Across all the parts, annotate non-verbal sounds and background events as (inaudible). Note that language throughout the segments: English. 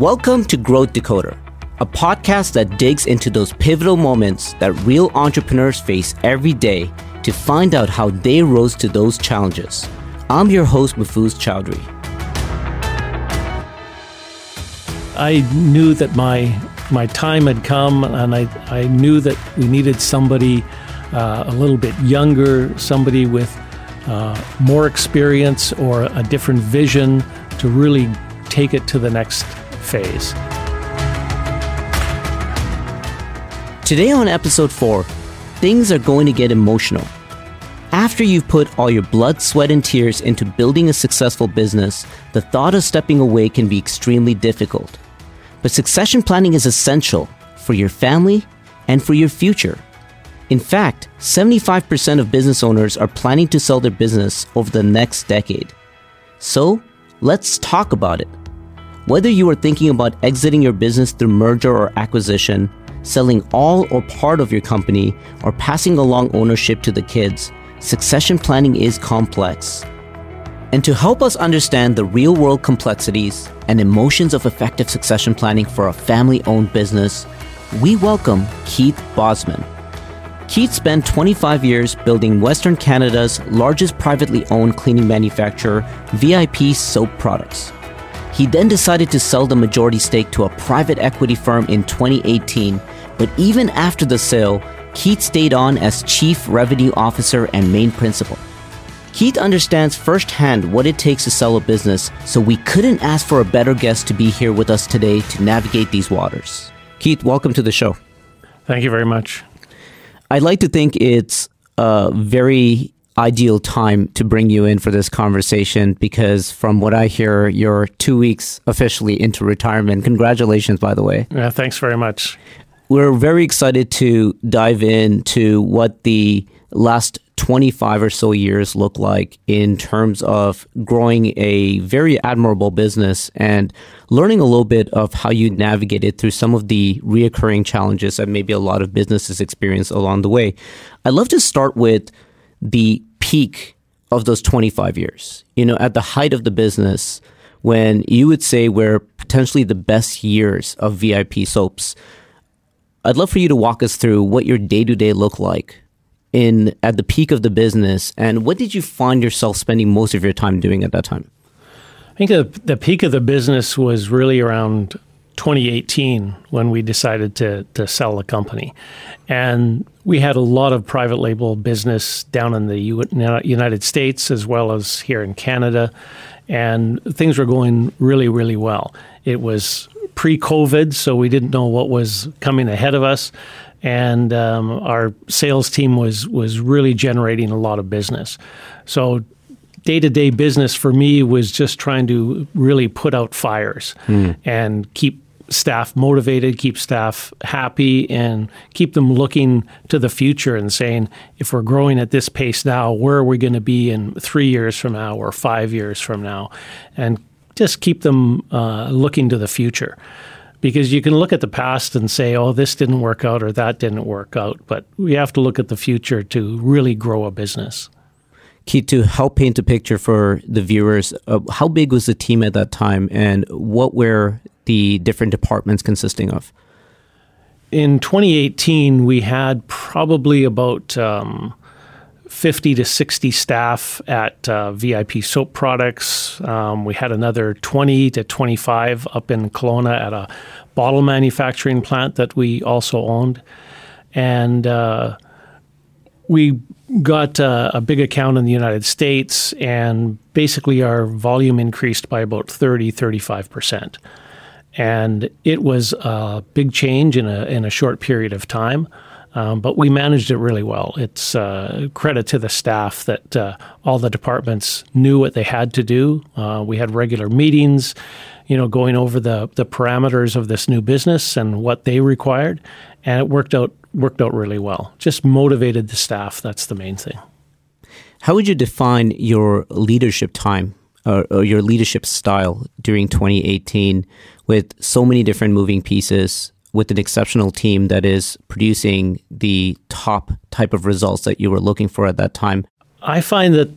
Welcome to Growth Decoder, a podcast that digs into those pivotal moments that real entrepreneurs face every day to find out how they rose to those challenges. I'm your host, Mahfouz Chowdhury. I knew that my my time had come, and I, I knew that we needed somebody uh, a little bit younger, somebody with uh, more experience or a different vision to really take it to the next phase. Today on episode 4, things are going to get emotional. After you've put all your blood, sweat, and tears into building a successful business, the thought of stepping away can be extremely difficult. But succession planning is essential for your family and for your future. In fact, 75% of business owners are planning to sell their business over the next decade. So, let's talk about it. Whether you are thinking about exiting your business through merger or acquisition, selling all or part of your company, or passing along ownership to the kids, succession planning is complex. And to help us understand the real world complexities and emotions of effective succession planning for a family owned business, we welcome Keith Bozman. Keith spent 25 years building Western Canada's largest privately owned cleaning manufacturer, VIP Soap Products. He then decided to sell the majority stake to a private equity firm in 2018, but even after the sale, Keith stayed on as Chief Revenue Officer and main principal. Keith understands firsthand what it takes to sell a business, so we couldn't ask for a better guest to be here with us today to navigate these waters. Keith, welcome to the show. Thank you very much. I'd like to think it's a very ideal time to bring you in for this conversation because from what I hear, you're two weeks officially into retirement. Congratulations, by the way. Yeah, thanks very much. We're very excited to dive into what the last 25 or so years look like in terms of growing a very admirable business and learning a little bit of how you navigated through some of the reoccurring challenges that maybe a lot of businesses experience along the way. I'd love to start with the peak of those 25 years. You know, at the height of the business, when you would say were potentially the best years of VIP soaps. I'd love for you to walk us through what your day to day looked like in at the peak of the business, and what did you find yourself spending most of your time doing at that time? I think the, the peak of the business was really around 2018 when we decided to to sell the company, and we had a lot of private label business down in the U- United States as well as here in Canada, and things were going really really well. It was pre-COVID, so we didn't know what was coming ahead of us and um, our sales team was was really generating a lot of business. So day to day business for me was just trying to really put out fires mm. and keep staff motivated, keep staff happy, and keep them looking to the future and saying, if we're growing at this pace now, where are we going to be in three years from now or five years from now? And just keep them uh, looking to the future because you can look at the past and say, oh, this didn't work out or that didn't work out. But we have to look at the future to really grow a business. Keith, to help paint a picture for the viewers, uh, how big was the team at that time and what were the different departments consisting of? In 2018, we had probably about um, 50 to 60 staff at uh, VIP Soap Products. Um, we had another 20 to 25 up in Kelowna at a bottle manufacturing plant that we also owned. And uh, we got uh, a big account in the United States, and basically our volume increased by about 30, 35%. And it was a big change in a, in a short period of time. Um, but we managed it really well. It's uh, credit to the staff that uh, all the departments knew what they had to do. Uh, we had regular meetings, you know, going over the the parameters of this new business and what they required, and it worked out worked out really well. Just motivated the staff. That's the main thing. How would you define your leadership time or, or your leadership style during 2018 with so many different moving pieces? with an exceptional team that is producing the top type of results that you were looking for at that time? I find that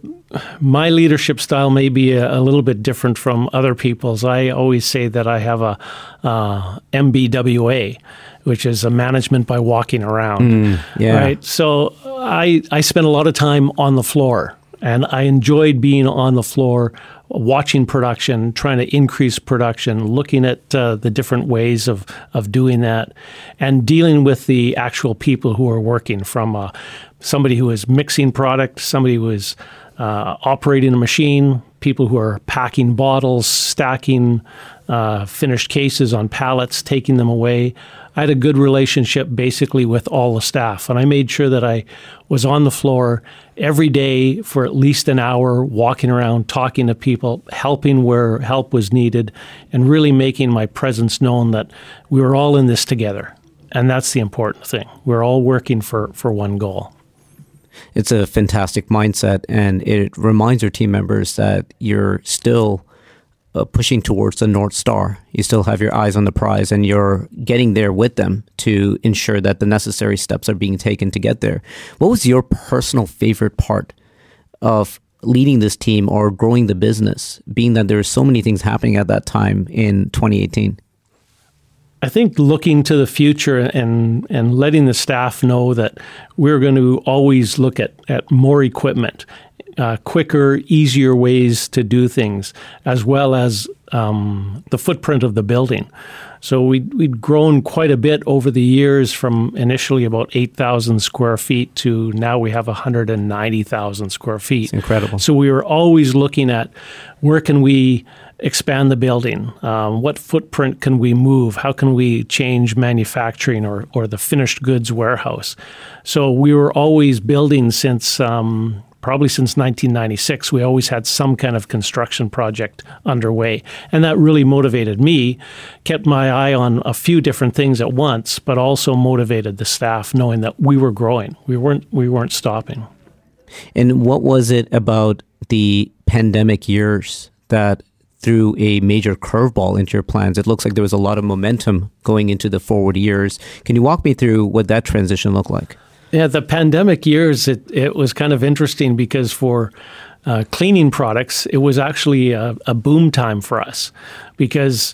my leadership style may be a, a, little bit different from other people's. I always say that I have a uh, MBWA, which is a management by walking around. Mm, yeah. Right. So I I spend a lot of time on the floor, and I enjoyed being on the floor, watching production, trying to increase production, looking at uh, the different ways of of doing that, and dealing with the actual people who are working from uh, somebody who is mixing product, somebody who is uh, operating a machine, people who are packing bottles, stacking uh, finished cases on pallets, taking them away. I had a good relationship basically with all the staff, and I made sure that I was on the floor every day for at least an hour, walking around, talking to people, helping where help was needed, and really making my presence known that we were all in this together. And that's the important thing. We're all working for, for one goal it's a fantastic mindset, and it reminds your team members that you're still uh, pushing towards the North Star. You still have your eyes on the prize, and you're getting there with them to ensure that the necessary steps are being taken to get there. What was your personal favorite part of leading this team or growing the business, being that there were so many things happening at that time in 2018? I think looking to the future and and letting the staff know that we're going to always look at, at more equipment, uh, quicker, easier ways to do things, as well as um, the footprint of the building. So we'd, we'd grown quite a bit over the years from initially about 8,000 square feet to now we have 190,000 square feet. It's incredible. So we were always looking at where can we expand the building? Um, what footprint can we move? How can we change manufacturing or, or the finished goods warehouse? So we were always building since um, probably since 1996, we always had some kind of construction project underway. And that really motivated me, kept my eye on a few different things at once, but also motivated the staff knowing that we were growing. We weren't we weren't stopping. And what was it about the pandemic years that threw a major curveball into your plans? It looks like there was a lot of momentum going into the forward years. Can you walk me through what that transition looked like? Yeah, the pandemic years, it, it was kind of interesting because for uh, cleaning products, it was actually a, a boom time for us because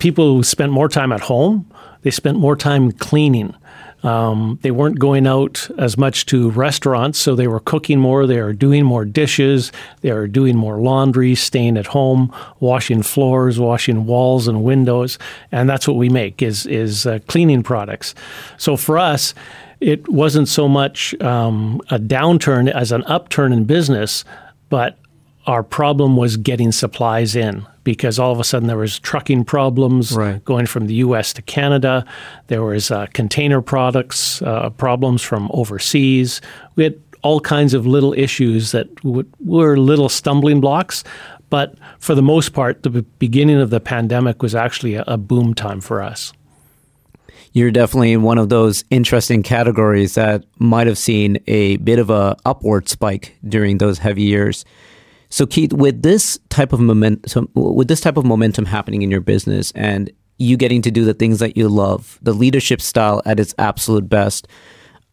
people spent more time at home, they spent more time cleaning. Um, they weren't going out as much to restaurants, so they were cooking more. They were doing more dishes. They were doing more laundry, staying at home, washing floors, washing walls and windows, and that's what we make is is uh, cleaning products. So for us, it wasn't so much um, a downturn as an upturn in business, but our problem was getting supplies in because all of a sudden there was trucking problems right. going from the U.S. to Canada. There was uh, container products uh, problems from overseas. We had all kinds of little issues that w- were little stumbling blocks. But for the most part, the beginning of the pandemic was actually a, a boom time for us you're definitely in one of those interesting categories that might have seen a bit of a upward spike during those heavy years. So Keith, with this type of momentum, with this type of momentum happening in your business, and you getting to do the things that you love, the leadership style at its absolute best,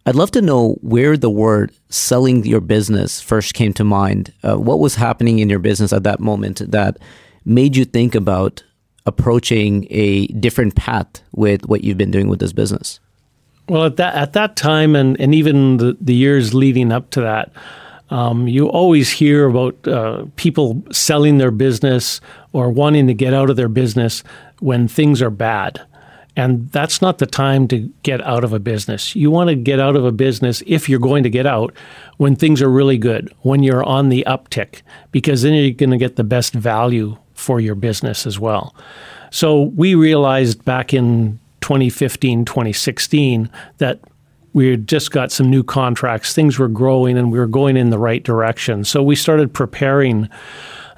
I'd love to know where the word selling your business first came to mind. Uh, what was happening in your business at that moment that made you think about approaching a different path with what you've been doing with this business? Well, at that at that time, and and even the, the years leading up to that, um, you always hear about uh, people selling their business or wanting to get out of their business when things are bad. And that's not the time to get out of a business. You want to get out of a business if you're going to get out when things are really good, when you're on the uptick, because then you're going to get the best value for your business as well. So we realized back in 2015, 2016 that we had just got some new contracts. Things were growing and we were going in the right direction. So we started preparing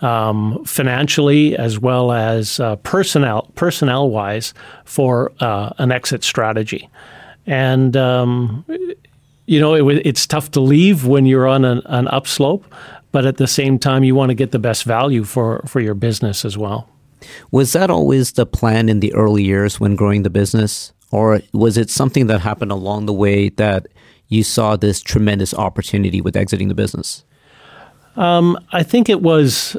um, financially as well as uh, personnel personnel wise for uh, an exit strategy. And um, you know, it, it's tough to leave when you're on an, an upslope, but at the same time, you want to get the best value for, for your business as well. Was that always the plan in the early years when growing the business? Or was it something that happened along the way that you saw this tremendous opportunity with exiting the business? Um, I think it was.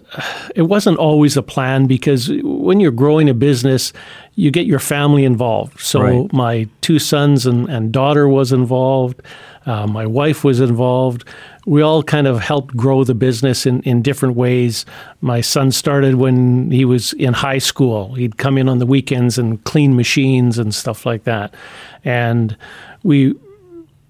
It wasn't always a plan because when you're growing a business, you get your family involved. So right. my two sons and, and daughter was involved. Uh, my wife was involved. We all kind of helped grow the business in, in different ways. My son started when he was in high school. He'd come in on the weekends and clean machines and stuff like that. And we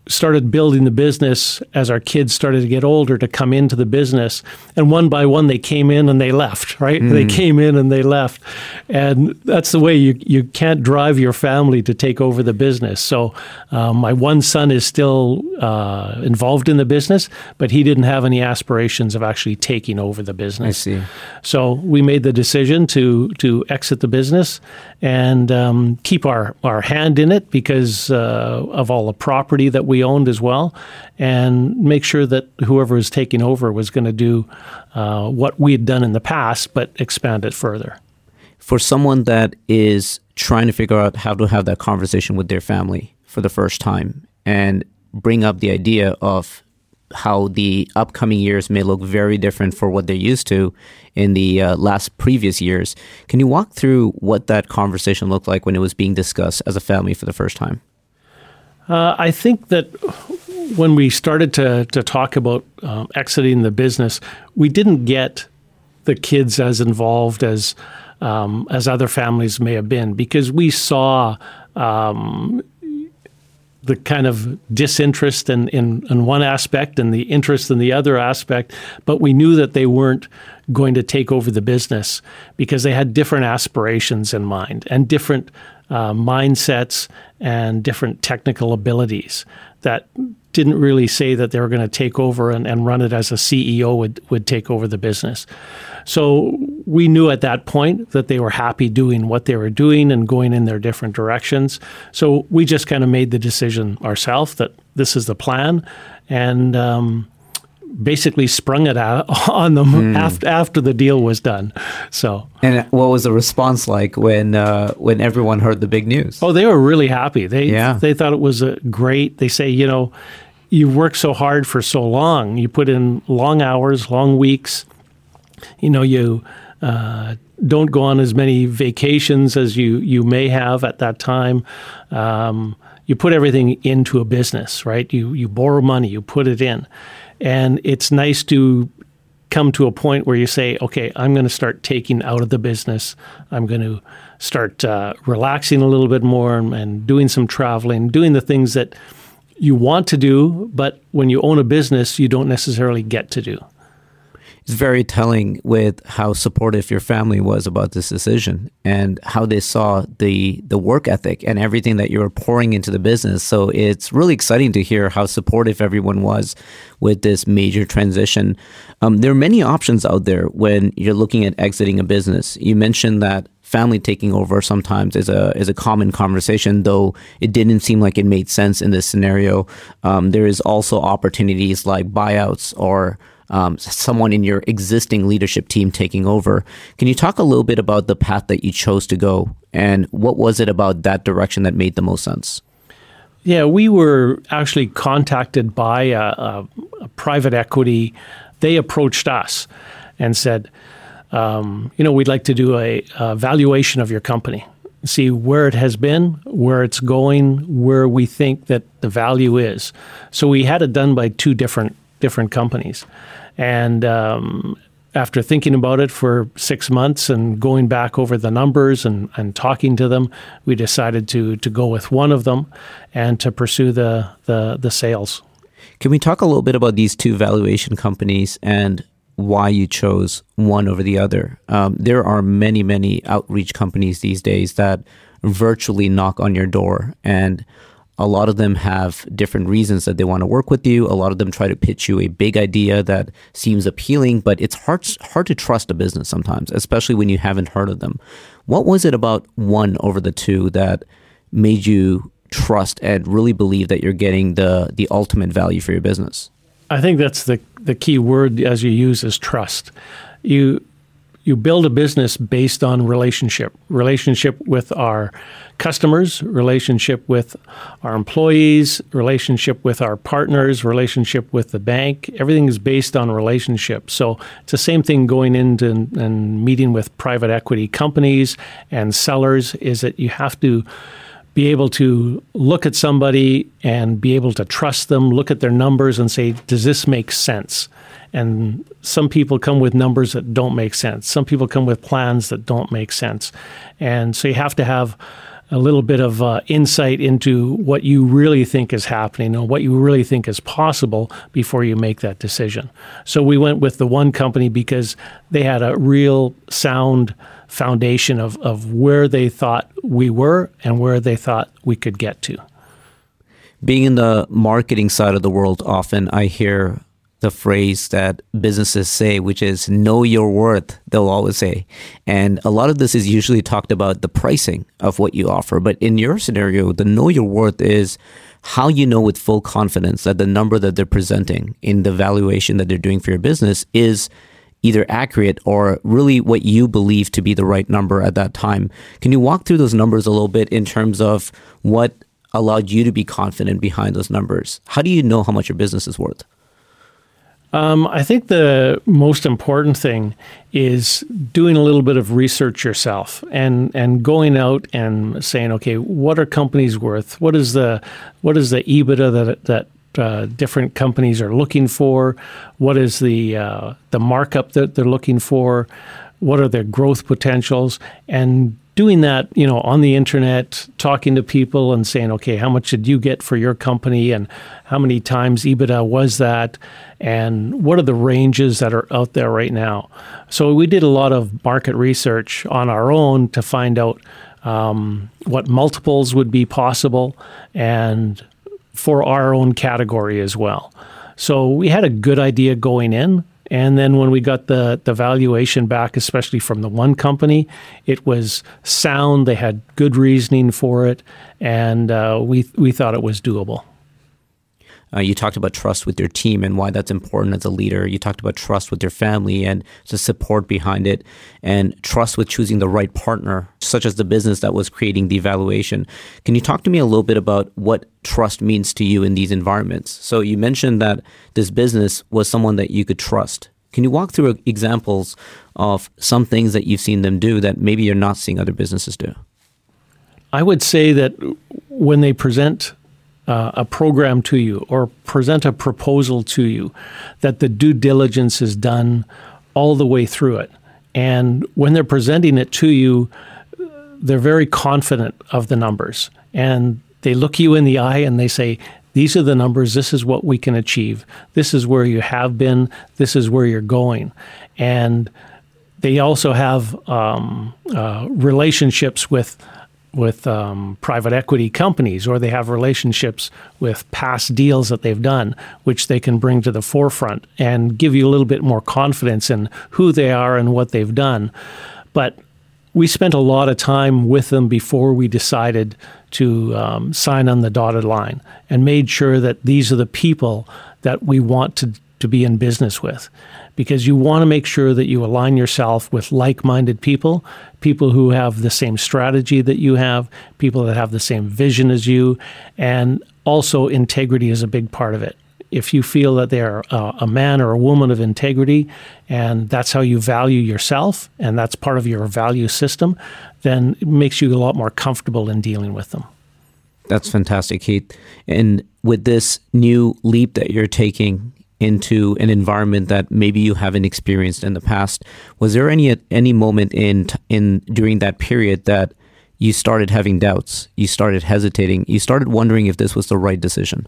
started building the business as our kids started to get older to come into the business. And one by one they came in and they left right? Mm. they came in and they left. And that's the way you, you can't drive your family to take over the business. So um, my one son is still uh, involved in the business but he didn't have any aspirations of actually taking over the business. I see. so we made the decision to to exit the business and um, keep our, our hand in it because uh, of all the property that we owned as well, and make sure that whoever was taking over was going to do uh, what we had done in the past, but expand it further. For someone that is trying to figure out how to have that conversation with their family for the first time and bring up the idea of how the upcoming years may look very different for what they're used to in the uh, last previous years. Can you walk through what that conversation looked like when it was being discussed as a family for the first time? Uh, I think that when we started to, to talk about um, exiting the business, we didn't get the kids as involved as um, as other families may have been because we saw um, the kind of disinterest in, in, in, one aspect and the interest in the other aspect, but we knew that they weren't going to take over the business because they had different aspirations in mind and different uh, mindsets and different technical abilities that didn't really say that they were going to take over and, and run it as a CEO would, would take over the business. So we knew at that point that they were happy doing what they were doing and going in their different directions. So we just kind of made the decision ourselves that this is the plan. And um, basically sprung it out (laughs) on them mm. after after the deal was done. So, and what was the response like when uh, when everyone heard the big news? Oh, they were really happy. They yeah. they thought it was a great. They say, you know, you worked so hard for so long. You put in long hours, long weeks. You know, you. Uh, don't go on as many vacations as you, you may have at that time. Um, you put everything into a business, right? You you borrow money, you put it in, and it's nice to come to a point where you say, okay, I'm going to start taking out of the business. I'm going to start uh, relaxing a little bit more and, and doing some traveling, doing the things that you want to do, but when you own a business, you don't necessarily get to do it's very telling with how supportive your family was about this decision and how they saw the the work ethic and everything that you were pouring into the business. So it's really exciting to hear how supportive everyone was with this major transition. Um, there are many options out there when you're looking at exiting a business. You mentioned that family taking over sometimes is a is a common conversation, though it didn't seem like it made sense in this scenario. Um, there is also opportunities like buyouts or um, someone in your existing leadership team taking over. Can you talk a little bit about the path that you chose to go and what was it about that direction that made the most sense? Yeah, we were actually contacted by a, a, a private equity. They approached us and said, um, you know, we'd like to do a, a valuation of your company see where it has been, where it's going, where we think that the value is. So we had it done by two different different companies. And um, after thinking about it for six months and going back over the numbers and, and talking to them, we decided to to go with one of them and to pursue the, the, the sales. Can we talk a little bit about these two valuation companies and why you chose one over the other? Um, there are many, many outreach companies these days that virtually knock on your door and a lot of them have different reasons that they want to work with you. A lot of them try to pitch you a big idea that seems appealing, but it's hard hard to trust a business sometimes, especially when you haven't heard of them. What was it about one over the two that made you trust and really believe that you're getting the the ultimate value for your business? I think that's the the key word as you use is trust. You you build a business based on relationship, relationship with our customers, relationship with our employees, relationship with our partners, relationship with the bank. Everything is based on relationship. So it's the same thing going into and meeting with private equity companies and sellers is that you have to be able to look at somebody and be able to trust them, look at their numbers and say, does this make sense? And some people come with numbers that don't make sense. Some people come with plans that don't make sense. And so you have to have a little bit of uh, insight into what you really think is happening and what you really think is possible before you make that decision. So we went with the one company because they had a real sound foundation of, of where they thought we were and where they thought we could get to. Being in the marketing side of the world, often I hear the phrase that businesses say, which is know your worth, they'll always say. And a lot of this is usually talked about the pricing of what you offer. But in your scenario, the know your worth is how you know with full confidence that the number that they're presenting in the valuation that they're doing for your business is either accurate or really what you believe to be the right number at that time. Can you walk through those numbers a little bit in terms of what allowed you to be confident behind those numbers? How do you know how much your business is worth? Um, I think the most important thing is doing a little bit of research yourself and and going out and saying, okay, what are companies worth? What is the what is the EBITDA that that uh, different companies are looking for? What is the uh, the markup that they're looking for? What are their growth potentials? And doing that, you know, on the internet, talking to people and saying, okay, how much did you get for your company and how many times EBITDA was that? And what are the ranges that are out there right now? So we did a lot of market research on our own to find out um, what multiples would be possible and for our own category as well. So we had a good idea going in. And then when we got the, the valuation back, especially from the one company, it was sound. They had good reasoning for it, and uh, we we thought it was doable. Uh, you talked about trust with your team and why that's important as a leader. You talked about trust with your family and the support behind it, and trust with choosing the right partner, such as the business that was creating the evaluation. Can you talk to me a little bit about what trust means to you in these environments? So you mentioned that this business was someone that you could trust. Can you walk through examples of some things that you've seen them do that maybe you're not seeing other businesses do? I would say that when they present uh, a program to you or present a proposal to you, that the due diligence is done all the way through it. And when they're presenting it to you, they're very confident of the numbers. And they look you in the eye and they say, these are the numbers. This is what we can achieve. This is where you have been. This is where you're going. And they also have um, uh, relationships with with um, private equity companies or they have relationships with past deals that they've done, which they can bring to the forefront and give you a little bit more confidence in who they are and what they've done. But we spent a lot of time with them before we decided to um, sign on the dotted line and made sure that these are the people that we want to, to be in business with because you want to make sure that you align yourself with like minded people, people who have the same strategy that you have, people that have the same vision as you, and also integrity is a big part of it. If you feel that they're a man or a woman of integrity, and that's how you value yourself, and that's part of your value system, then it makes you a lot more comfortable in dealing with them. That's fantastic, Keith. And with this new leap that you're taking into an environment that maybe you haven't experienced in the past. Was there any any moment in in during that period that you started having doubts, you started hesitating, you started wondering if this was the right decision?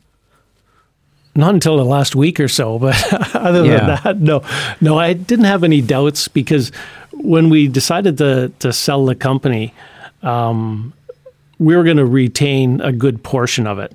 Not until the last week or so, (laughs) but other yeah. than that, no, no, I didn't have any doubts because when we decided to to sell the company, um, we were going to retain a good portion of it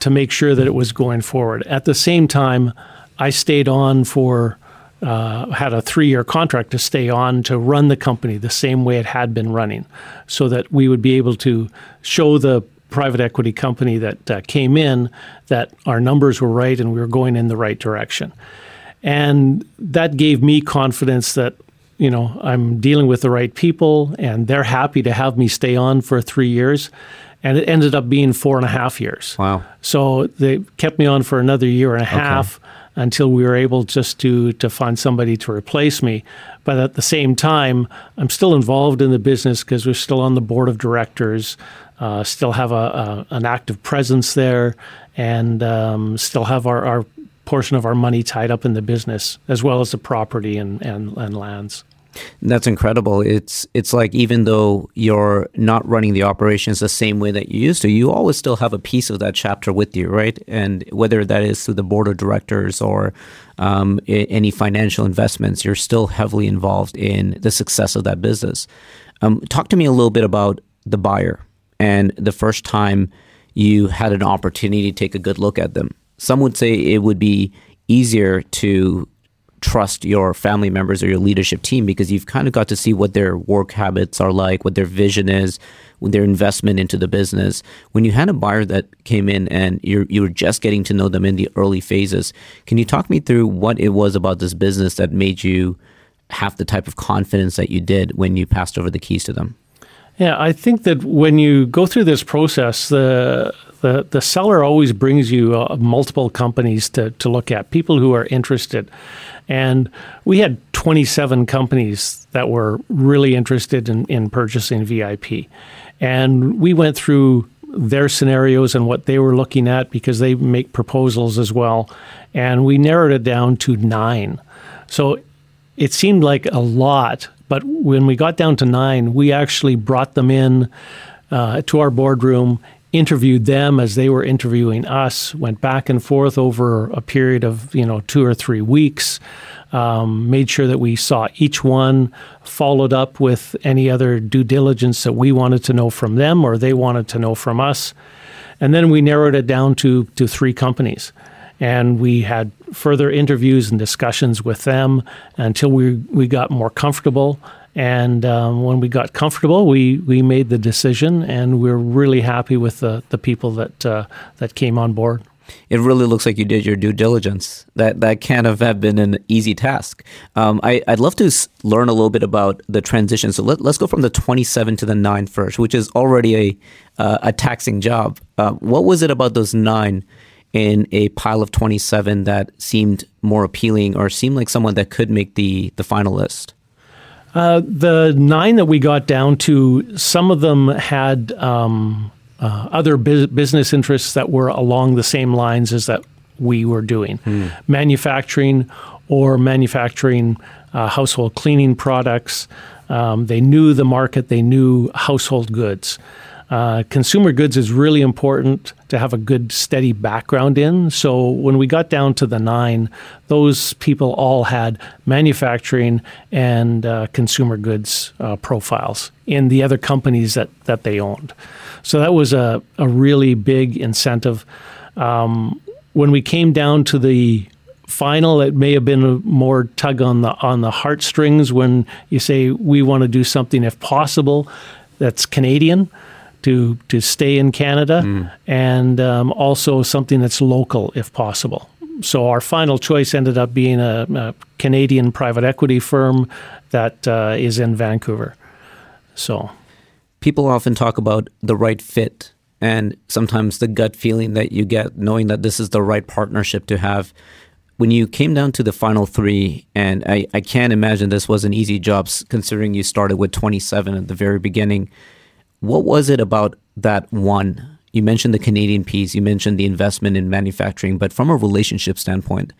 to make sure that it was going forward. At the same time, I stayed on for uh, had a three year contract to stay on to run the company the same way it had been running, so that we would be able to show the private equity company that uh, came in that our numbers were right and we were going in the right direction. And that gave me confidence that you know, I'm dealing with the right people and they're happy to have me stay on for three years. And it ended up being four and a half years. Wow. So they kept me on for another year and a half until we were able just to to find somebody to replace me. But at the same time, I'm still involved in the business because we're still on the board of directors, uh, still have a, a, an active presence there, and um, still have our, our portion of our money tied up in the business as well as the property and, and, and lands. That's incredible. It's it's like even though you're not running the operations the same way that you used to, you always still have a piece of that chapter with you, right? And whether that is through the board of directors or um, I- any financial investments, you're still heavily involved in the success of that business. Um, talk to me a little bit about the buyer and the first time you had an opportunity to take a good look at them. Some would say it would be easier to trust your family members or your leadership team because you've kind of got to see what their work habits are like, what their vision is, their investment into the business. When you had a buyer that came in and you're you were just getting to know them in the early phases, can you talk me through what it was about this business that made you have the type of confidence that you did when you passed over the keys to them? Yeah, I think that when you go through this process, the the, the seller always brings you uh, multiple companies to, to look at, people who are interested. And we had 27 companies that were really interested in, in purchasing VIP. And we went through their scenarios and what they were looking at because they make proposals as well. And we narrowed it down to nine. So it seemed like a lot, but when we got down to nine, we actually brought them in uh, to our boardroom, interviewed them as they were interviewing us, went back and forth over a period of you know two or three weeks. Um, made sure that we saw each one, followed up with any other due diligence that we wanted to know from them or they wanted to know from us. And then we narrowed it down to, to three companies. And we had further interviews and discussions with them until we, we got more comfortable. And um, when we got comfortable, we, we made the decision, and we're really happy with the, the people that, uh, that came on board it really looks like you did your due diligence. That that can't have been an easy task. Um, I, would love to learn a little bit about the transition. So let, us go from the 27 to the nine first, which is already a uh, a taxing job. Uh, what was it about those nine in a pile of 27 that seemed more appealing or seemed like someone that could make the the final list? Uh, the nine that we got down to, some of them had um, uh, other bu- business interests that were along the same lines as that we were doing hmm. manufacturing or manufacturing uh, household cleaning products. Um, they knew the market, they knew household goods. Uh, consumer goods is really important to have a good, steady background in. So when we got down to the nine, those people all had manufacturing and uh, consumer goods uh, profiles in the other companies that, that they owned. So that was a, a really big incentive. Um, when we came down to the final, it may have been a more tug on the on the heartstrings when you say we want to do something if possible that's Canadian to to stay in Canada, mm. and um, also something that's local if possible. So our final choice ended up being a, a Canadian private equity firm that uh, is in Vancouver. So people often talk about the right fit and sometimes the gut feeling that you get knowing that this is the right partnership to have. When you came down to the final three, and I, I can't imagine this was an easy job considering you started with 27 at the very beginning. What was it about that one? You mentioned the Canadian piece, you mentioned the investment in manufacturing, but from a relationship standpoint,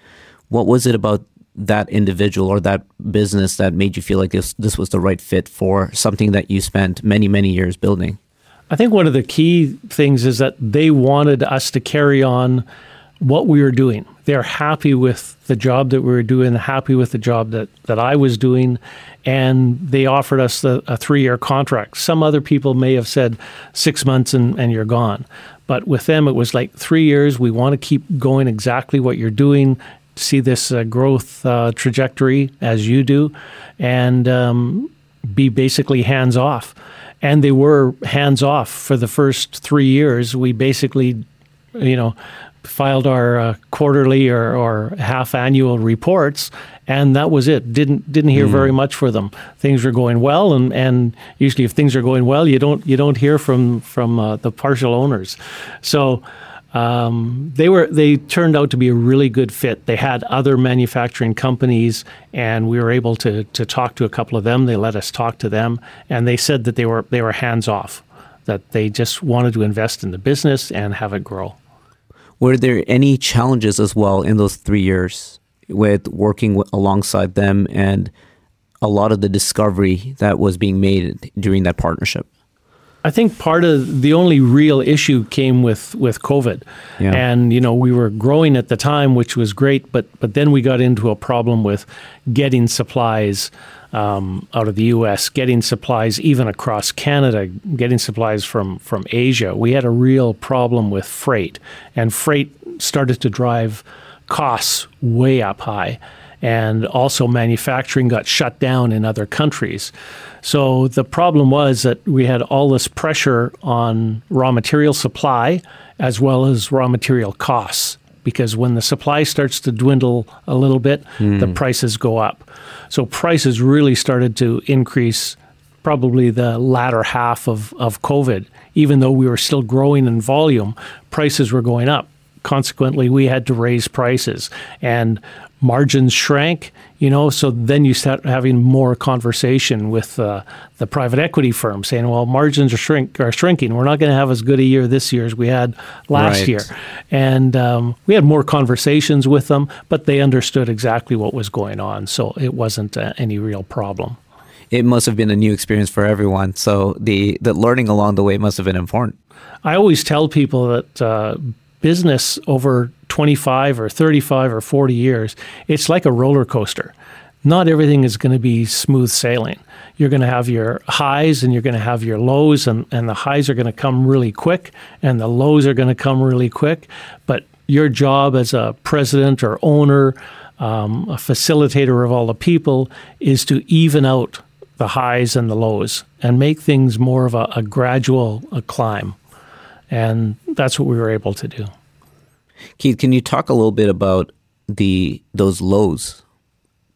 what was it about that individual or that business that made you feel like this this was the right fit for something that you spent many many years building? I think one of the key things is that they wanted us to carry on what we were doing. They're happy with the job that we were doing, happy with the job that, that I was doing, and they offered us the, a three year contract. Some other people may have said six months and, and you're gone. But with them, it was like three years. We want to keep going exactly what you're doing see this uh, growth uh, trajectory as you do and um, be basically hands off. And they were hands off for the first three years. We basically, you know, filed our uh, quarterly or, or half annual reports, and that was it. Didn't didn't hear mm. very much for them. Things were going well, and, and usually if things are going well, you don't you don't hear from from uh, the partial owners. So. Um, they were they turned out to be a really good fit. They had other manufacturing companies, and we were able to to talk to a couple of them. They let us talk to them, and they said that they were they were hands off, that they just wanted to invest in the business and have it grow. Were there any challenges as well in those three years with working w- alongside them and a lot of the discovery that was being made during that partnership? I think part of the only real issue came with, with COVID. Yeah. And, you know, we were growing at the time, which was great, but, but then we got into a problem with getting supplies um, out of the U.S., getting supplies even across Canada, getting supplies from, from Asia. We had a real problem with freight, and freight started to drive costs way up high. And also, manufacturing got shut down in other countries. So the problem was that we had all this pressure on raw material supply as well as raw material costs because when the supply starts to dwindle a little bit, mm. the prices go up. So prices really started to increase probably the latter half of, of COVID. Even though we were still growing in volume, prices were going up. Consequently, we had to raise prices. And margins shrank, you know, so then you start having more conversation with uh, the private equity firm saying, well, margins are shrink are shrinking. We're not going to have as good a year this year as we had last right. year. And um, we had more conversations with them, but they understood exactly what was going on. So it wasn't uh, any real problem. It must have been a new experience for everyone. So the, the learning along the way must have been important. I always tell people that uh, business over 25 or 35 or 40 years, it's like a roller coaster. Not everything is going to be smooth sailing. You're going to have your highs and you're going to have your lows, and, and the highs are going to come really quick, and the lows are going to come really quick. But your job as a president or owner, um, a facilitator of all the people, is to even out the highs and the lows and make things more of a, a gradual a climb. And that's what we were able to do. Keith, can you talk a little bit about the those lows?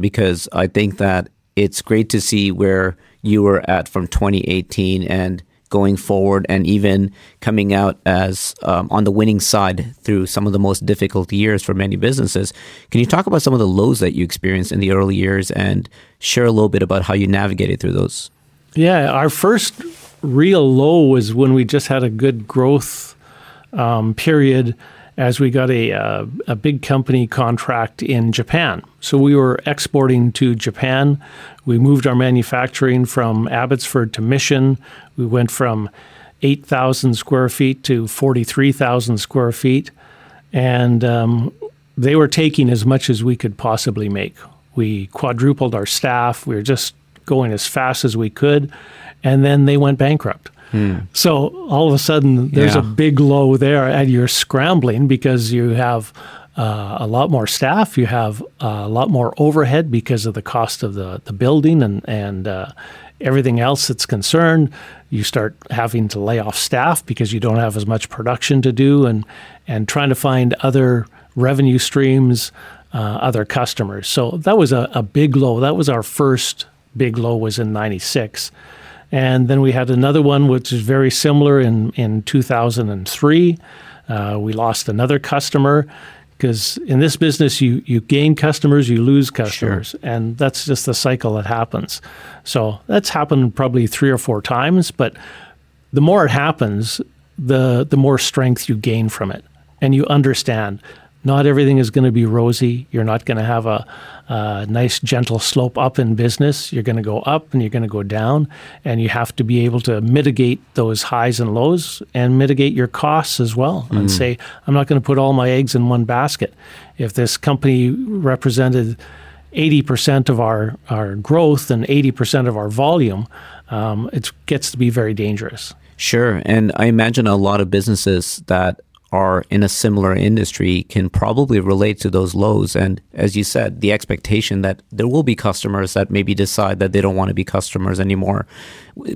Because I think that it's great to see where you were at from 2018 and going forward, and even coming out as um, on the winning side through some of the most difficult years for many businesses. Can you talk about some of the lows that you experienced in the early years and share a little bit about how you navigated through those? Yeah, our first real low was when we just had a good growth um, period as we got a, uh, a big company contract in Japan. So we were exporting to Japan. We moved our manufacturing from Abbotsford to Mission. We went from 8,000 square feet to 43,000 square feet. And um, they were taking as much as we could possibly make. We quadrupled our staff. We were just going as fast as we could and then they went bankrupt. Hmm. So all of a sudden, there's yeah. a big low there, and you're scrambling because you have uh, a lot more staff, you have uh, a lot more overhead because of the cost of the, the building and and uh, everything else that's concerned. You start having to lay off staff because you don't have as much production to do, and and trying to find other revenue streams, uh, other customers. So that was a, a big low. That was our first big low was in '96. And then we had another one which is very similar in, in 2003. Uh, we lost another customer because in this business, you, you gain customers, you lose customers. Sure. And that's just the cycle that happens. So that's happened probably three or four times. But the more it happens, the, the more strength you gain from it. And you understand not everything is going to be rosy. You're not going to have a, a, nice, gentle slope up in business. You're going to go up and you're going to go down. And you have to be able to mitigate those highs and lows and mitigate your costs as well. Mm. And say, I'm not going to put all my eggs in one basket. If this company represented 80% of our, our growth and 80% of our volume, um, it gets to be very dangerous. Sure. And I imagine a lot of businesses that are in a similar industry can probably relate to those lows. And as you said, the expectation that there will be customers that maybe decide that they don't want to be customers anymore.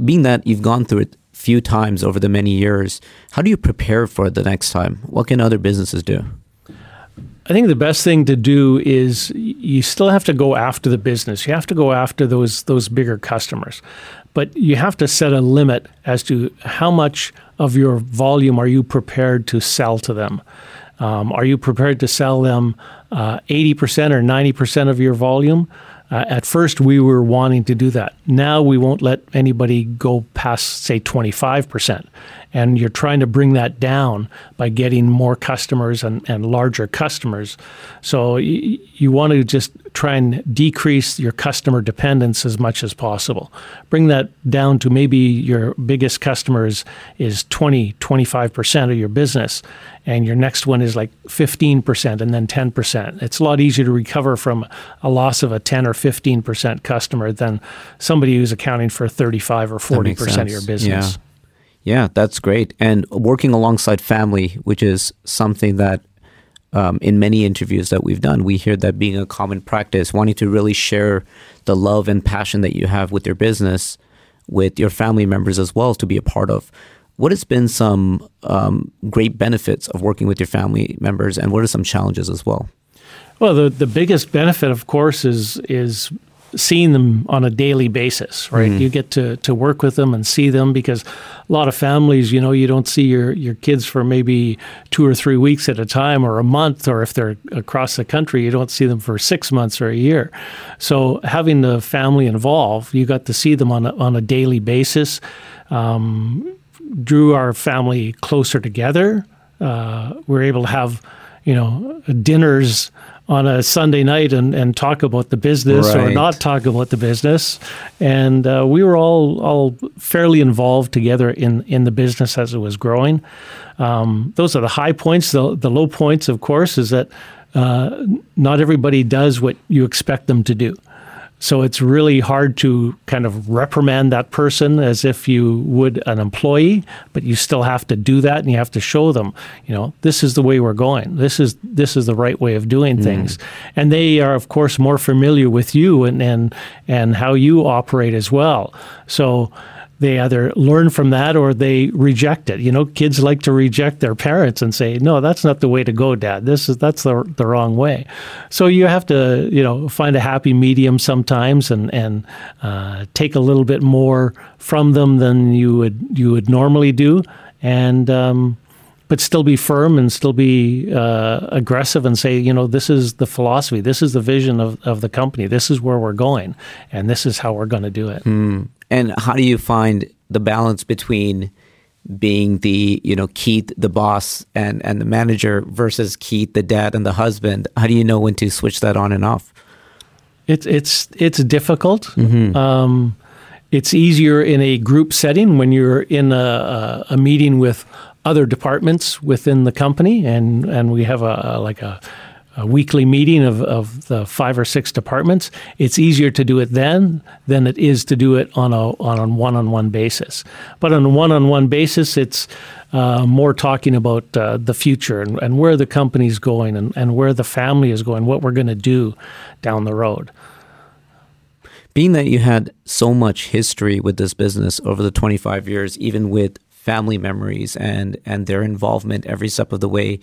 Being that you've gone through it few times over the many years, how do you prepare for the next time? What can other businesses do? I think the best thing to do is you still have to go after the business. You have to go after those those bigger customers, but you have to set a limit as to how much of your volume are you prepared to sell to them. Um, are you prepared to sell them uh, 80% or 90% of your volume? Uh, at first, we were wanting to do that. Now we won't let anybody go past, say, 25%. And you're trying to bring that down by getting more customers and, and larger customers. So y- you want to just try and decrease your customer dependence as much as possible. Bring that down to maybe your biggest customers is 20, 25% of your business and your next one is like 15% and then 10%. It's a lot easier to recover from a loss of a 10 or 15% customer than somebody who's accounting for 35 or 40% of your business. Yeah. Yeah, that's great. And working alongside family, which is something that um, in many interviews that we've done, we hear that being a common practice, wanting to really share the love and passion that you have with your business with your family members as well to be a part of. What has been some um, great benefits of working with your family members, and what are some challenges as well? Well, the, the biggest benefit, of course, is is seeing them on a daily basis, right? Mm. You get to, to work with them and see them because a lot of families, you know, you don't see your, your kids for maybe two or three weeks at a time or a month, or if they're across the country, you don't see them for six months or a year. So having the family involved, you got to see them on a, on a daily basis. Um, drew our family closer together. Uh, we are able to have, you know, dinners on a Sunday night and, and talk about the business right. or not talk about the business. And uh, we were all all fairly involved together in, in the business as it was growing. Um, those are the high points. The, the low points, of course, is that uh, not everybody does what you expect them to do. So it's really hard to kind of reprimand that person as if you would an employee, but you still have to do that and you have to show them, you know, this is the way we're going. This is this is the right way of doing mm. things. And they are of course more familiar with you and and and how you operate as well. So they either learn from that or they reject it. You know, kids like to reject their parents and say, "No, that's not the way to go, Dad. This is that's the the wrong way." So you have to, you know, find a happy medium sometimes and and uh, take a little bit more from them than you would you would normally do, and. Um, but still be firm and still be uh, aggressive and say, you know, this is the philosophy, this is the vision of, of the company, this is where we're going, and this is how we're going to do it. Mm. And how do you find the balance between being the you know Keith the boss and and the manager versus Keith the dad and the husband? How do you know when to switch that on and off? It's it's it's difficult. Mm-hmm. Um, it's easier in a group setting when you're in a, a, meeting with other departments within the company, and and we have a, a like a a weekly meeting of, of the five or six departments, it's easier to do it then than it is to do it on a on a one on one basis. But on a one on one basis, it's uh, more talking about uh, the future and, and where the company's going and, and where the family is going, what we're going to do down the road. Being that you had so much history with this business over the 25 years, even with family memories and, and their involvement every step of the way,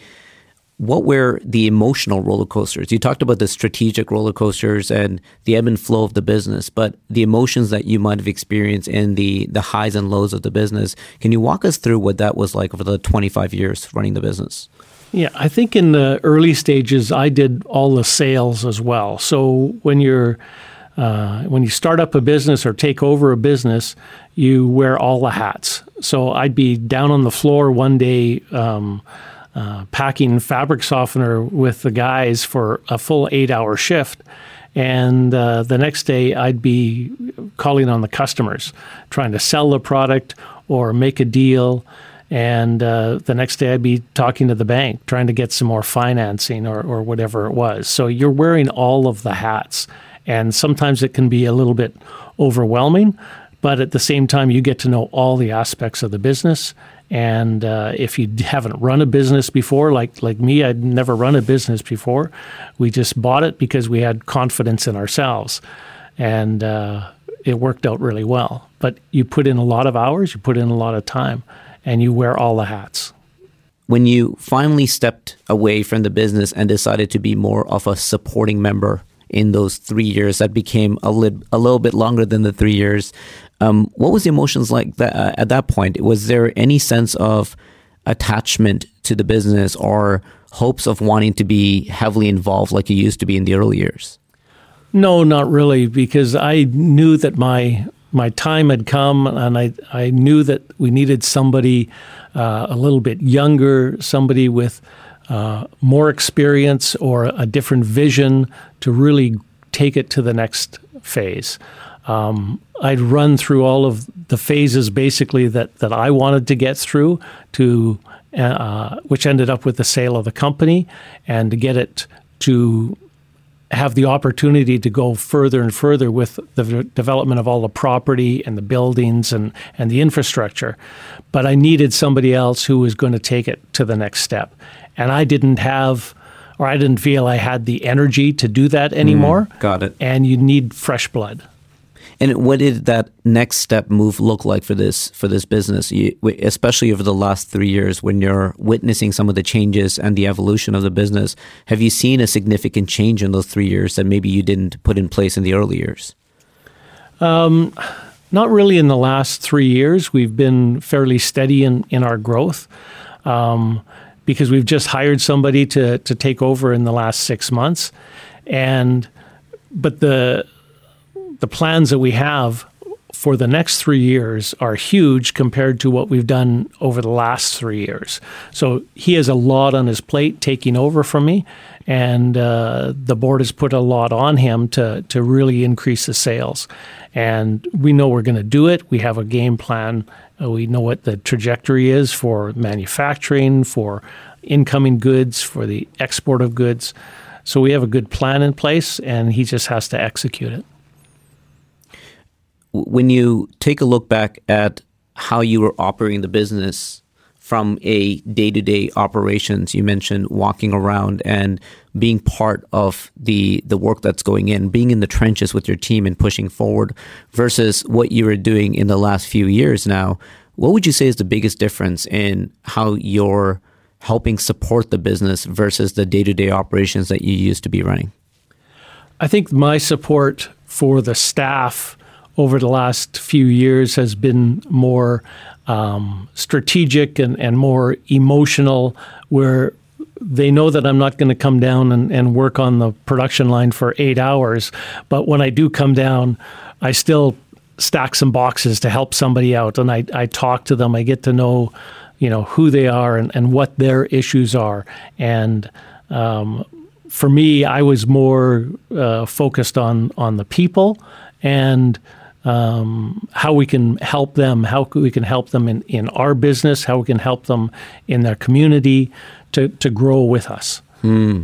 what were the emotional roller coasters? You talked about the strategic roller coasters and the ebb and flow of the business, but the emotions that you might have experienced in the the highs and lows of the business. Can you walk us through what that was like over the 25 years running the business? Yeah, I think in the early stages, I did all the sales as well. So when you're uh, when you start up a business or take over a business, you wear all the hats. So I'd be down on the floor one day. Um, uh, packing fabric softener with the guys for a full eight hour shift. And uh, the next day, I'd be calling on the customers, trying to sell the product or make a deal. And uh, the next day, I'd be talking to the bank, trying to get some more financing or, or whatever it was. So you're wearing all of the hats. And sometimes it can be a little bit overwhelming, but at the same time, you get to know all the aspects of the business and uh, if you haven't run a business before, like like me, I'd never run a business before. We just bought it because we had confidence in ourselves, and uh, it worked out really well. But you put in a lot of hours, you put in a lot of time, and you wear all the hats. when you finally stepped away from the business and decided to be more of a supporting member in those three years that became a, li- a little bit longer than the three years, um, what was the emotions like that, uh, at that point? Was there any sense of attachment to the business or hopes of wanting to be heavily involved like you used to be in the early years? No, not really, because I knew that my my time had come, and I I knew that we needed somebody uh, a little bit younger, somebody with uh, more experience or a different vision to really take it to the next phase. Um, I'd run through all of the phases basically that, that I wanted to get through to uh, which ended up with the sale of the company and to get it to have the opportunity to go further and further with the development of all the property and the buildings and, and the infrastructure. But I needed somebody else who was going to take it to the next step. And I didn't have, or I didn't feel I had the energy to do that anymore. Mm, got it. And you need fresh blood. And what did that next step move look like for this for this business, you, especially over the last three years when you're witnessing some of the changes and the evolution of the business? Have you seen a significant change in those three years that maybe you didn't put in place in the early years? Um, not really in the last three years. We've been fairly steady in, in our growth. Um, because we've just hired somebody to to take over in the last six months, and but the the plans that we have for the next three years are huge compared to what we've done over the last three years. So he has a lot on his plate taking over from me, and uh, the board has put a lot on him to to really increase the sales. And we know we're going to do it. We have a game plan. Uh, we know what the trajectory is for manufacturing, for incoming goods, for the export of goods. So we have a good plan in place, and he just has to execute it when you take a look back at how you were operating the business from a day-to-day operations you mentioned walking around and being part of the the work that's going in being in the trenches with your team and pushing forward versus what you were doing in the last few years now what would you say is the biggest difference in how you're helping support the business versus the day-to-day operations that you used to be running? I think my support for the staff over the last few years has been more um, strategic and, and more emotional, where they know that I'm not going to come down and, and work on the production line for eight hours. But when I do come down, I still stack some boxes to help somebody out. And I, I talk to them, I get to know, you know, who they are and, and what their issues are. And um, for me, I was more uh, focused on, on the people and um, how we can help them, how we can help them in, in our business, how we can help them in their community to, to grow with us. Hmm.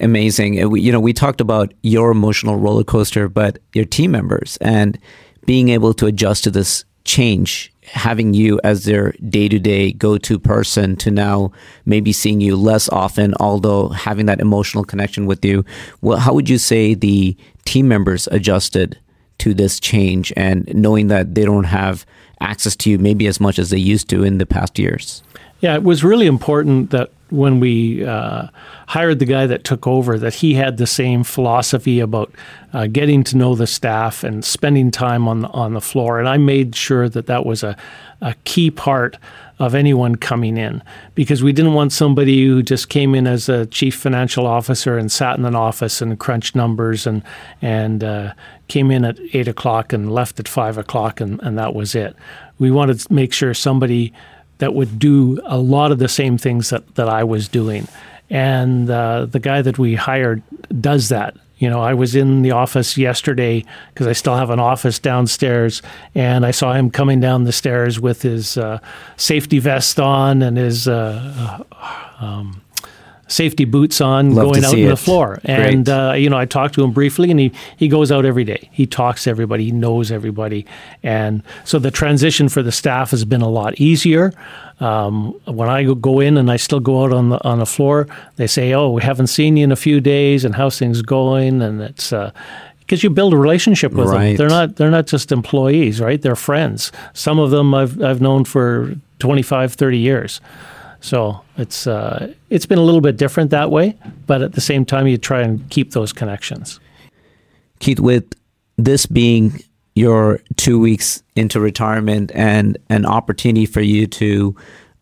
Amazing. You know, we talked about your emotional roller coaster, but your team members and being able to adjust to this change, having you as their day to day go to person to now maybe seeing you less often, although having that emotional connection with you. Well, how would you say the team members adjusted to this change and knowing that they don't have access to you maybe as much as they used to in the past years? Yeah, it was really important that when we uh, hired the guy that took over, that he had the same philosophy about uh, getting to know the staff and spending time on the, on the floor. And I made sure that that was a, a key part of anyone coming in because we didn't want somebody who just came in as a chief financial officer and sat in an office and crunched numbers and and uh, came in at eight o'clock and left at five o'clock and, and that was it. We wanted to make sure somebody that would do a lot of the same things that, that I was doing. And uh, the guy that we hired does that. You know, I was in the office yesterday because I still have an office downstairs, and I saw him coming down the stairs with his uh, safety vest on and his uh, um, safety boots on, Love going out on it. the floor. And uh, you know, I talked to him briefly, and he he goes out every day. He talks to everybody. He knows everybody, and so the transition for the staff has been a lot easier. Um, when I go in and I still go out on the on the floor, they say, "Oh, we haven't seen you in a few days, and how's things going?" And it's because uh, you build a relationship with right. them. They're not they're not just employees, right? They're friends. Some of them I've I've known for 25, 30 years. So it's uh, it's been a little bit different that way, but at the same time, you try and keep those connections. Keith, with this being your two weeks into retirement and an opportunity for you to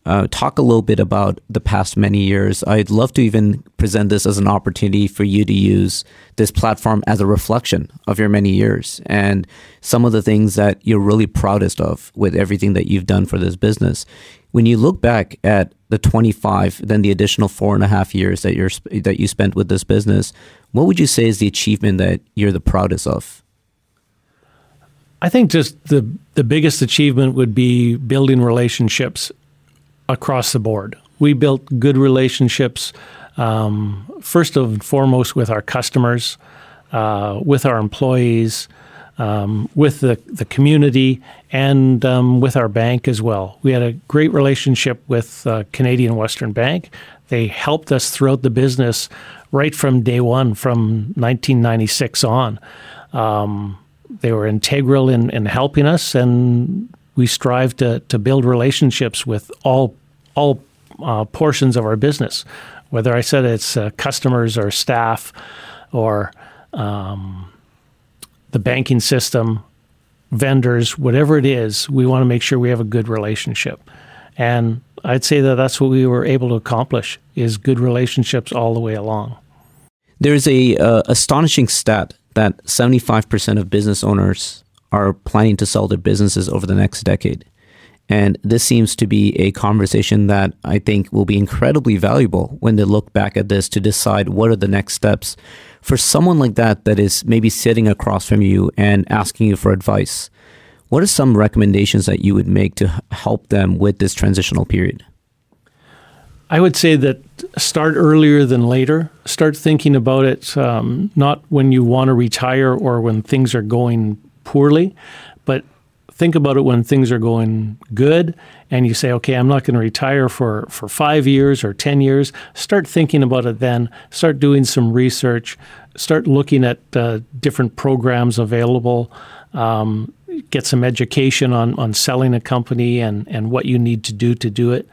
uh, talk a little bit about the past many years. I'd love to even present this as an opportunity for you to use this platform as a reflection of your many years and some of the things that you're really proudest of with everything that you've done for this business. When you look back at the 25, then the additional four and a half years that you're that you spent with this business, what would you say is the achievement that you're the proudest of? I think just the the biggest achievement would be building relationships across the board. We built good relationships, um, first and foremost with our customers, uh, with our employees, um, with the, the community, and um, with our bank as well. We had a great relationship with uh, Canadian Western Bank. They helped us throughout the business right from day one, from 1996 on. Um, they were integral in, in helping us, and we strive to, to build relationships with all all uh, portions of our business, whether I said it's uh, customers or staff or um, the banking system, vendors, whatever it is, we want to make sure we have a good relationship. And I'd say that that's what we were able to accomplish is good relationships all the way along. There's a uh, astonishing stat that 75% of business owners are planning to sell their businesses over the next decade. And this seems to be a conversation that I think will be incredibly valuable when they look back at this to decide what are the next steps for someone like that that is maybe sitting across from you and asking you for advice. What are some recommendations that you would make to help them with this transitional period? I would say that start earlier than later. Start thinking about it um, not when you want to retire or when things are going poorly, think about it when things are going good and you say, okay, I'm not going to retire for, for five years or 10 years. Start thinking about it then. Start doing some research. Start looking at uh, different programs available. Um, get some education on, on selling a company and, and what you need to do to do it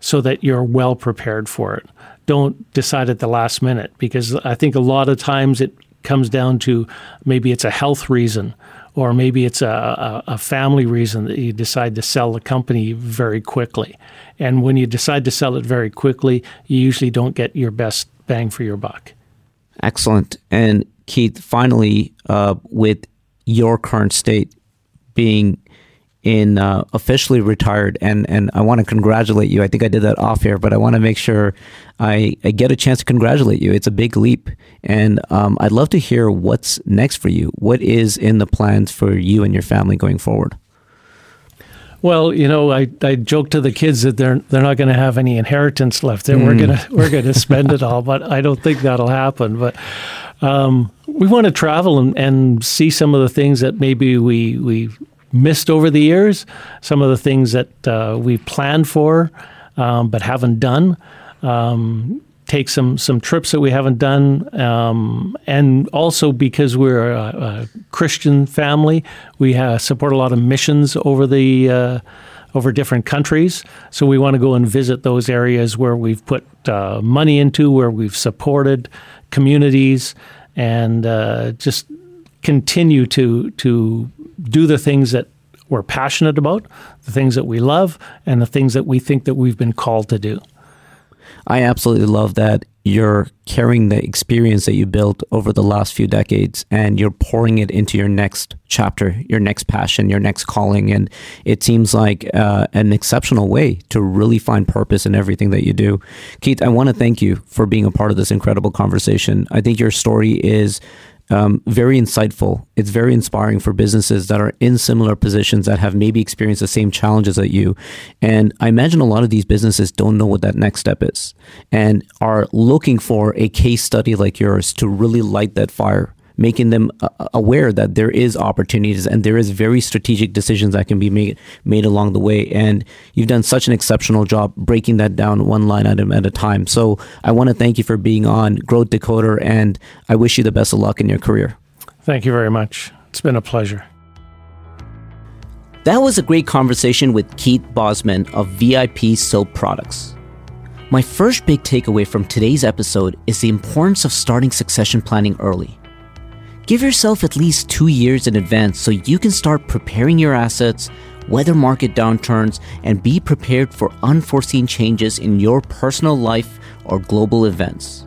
so that you're well prepared for it. Don't decide at the last minute because I think a lot of times it comes down to maybe it's a health reason or maybe it's a, a, family reason that you decide to sell the company very quickly. And when you decide to sell it very quickly, you usually don't get your best bang for your buck. Excellent. And Keith, finally, uh, with your current state being in uh, officially retired, and and I want to congratulate you. I think I did that off air, but I want to make sure I, I, get a chance to congratulate you. It's a big leap, and um, I'd love to hear what's next for you. What is in the plans for you and your family going forward? Well, you know, I, I joke to the kids that they're they're not going to have any inheritance left, and mm. we're hmm. gonna we're (laughs) gonna spend it all. But I don't think that'll happen. But um, we want to travel and, and see some of the things that maybe we we missed over the years, some of the things that uh, we've planned for um, but haven't done. Um, take some some trips that we haven't done, um, and also because we're a, a Christian family, we support a lot of missions over the uh, over different countries. So we want to go and visit those areas where we've put uh, money into, where we've supported communities, and uh, just continue to to do the things that we're passionate about, the things that we love, and the things that we think that we've been called to do. I absolutely love that you're carrying the experience that you built over the last few decades and you're pouring it into your next chapter, your next passion, your next calling. And it seems like uh, an exceptional way to really find purpose in everything that you do. Keith, I want to thank you for being a part of this incredible conversation. I think your story is um, very insightful. It's very inspiring for businesses that are in similar positions that have maybe experienced the same challenges that you. And I imagine a lot of these businesses don't know what that next step is and are looking for a case study like yours to really light that fire making them uh, aware that there is opportunities and there is very strategic decisions that can be made made along the way. And you've done such an exceptional job breaking that down one line item at a time. So I want to thank you for being on Growth Decoder, and I wish you the best of luck in your career. Thank you very much. It's been a pleasure. That was a great conversation with Keith Bozman of VIP Soap Products. My first big takeaway from today's episode is the importance of starting succession planning early. Give yourself at least two years in advance so you can start preparing your assets, weather market downturns, and be prepared for unforeseen changes in your personal life or global events.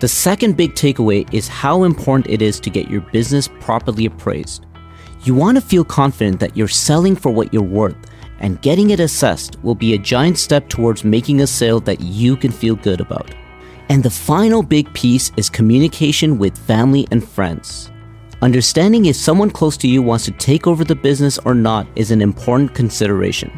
The second big takeaway is how important it is to get your business properly appraised. You want to feel confident that you're selling for what you're worth, and getting it assessed will be a giant step towards making a sale that you can feel good about. And the final big piece is communication with family and friends. Understanding if someone close to you wants to take over the business or not is an important consideration.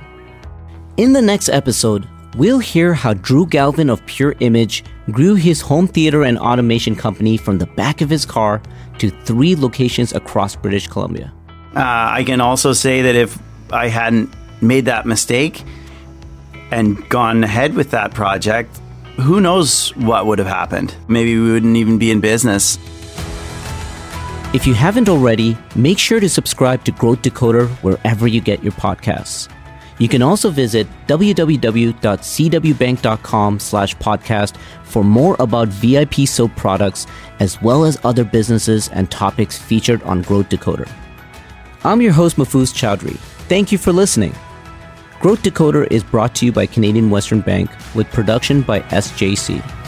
In the next episode, we'll hear how Drew Galvin of Pure Image grew his home theater and automation company from the back of his car to three locations across British Columbia. Uh, I can also say that if I hadn't made that mistake and gone ahead with that project, who knows what would have happened? Maybe we wouldn't even be in business. If you haven't already, make sure to subscribe to Growth Decoder wherever you get your podcasts. You can also visit www.cwbank.com slash podcast for more about VIP soap products as well as other businesses and topics featured on Growth Decoder. I'm your host, Mahfouz Chowdhury. Thank you for listening. Growth Decoder is brought to you by Canadian Western Bank with production by SJC.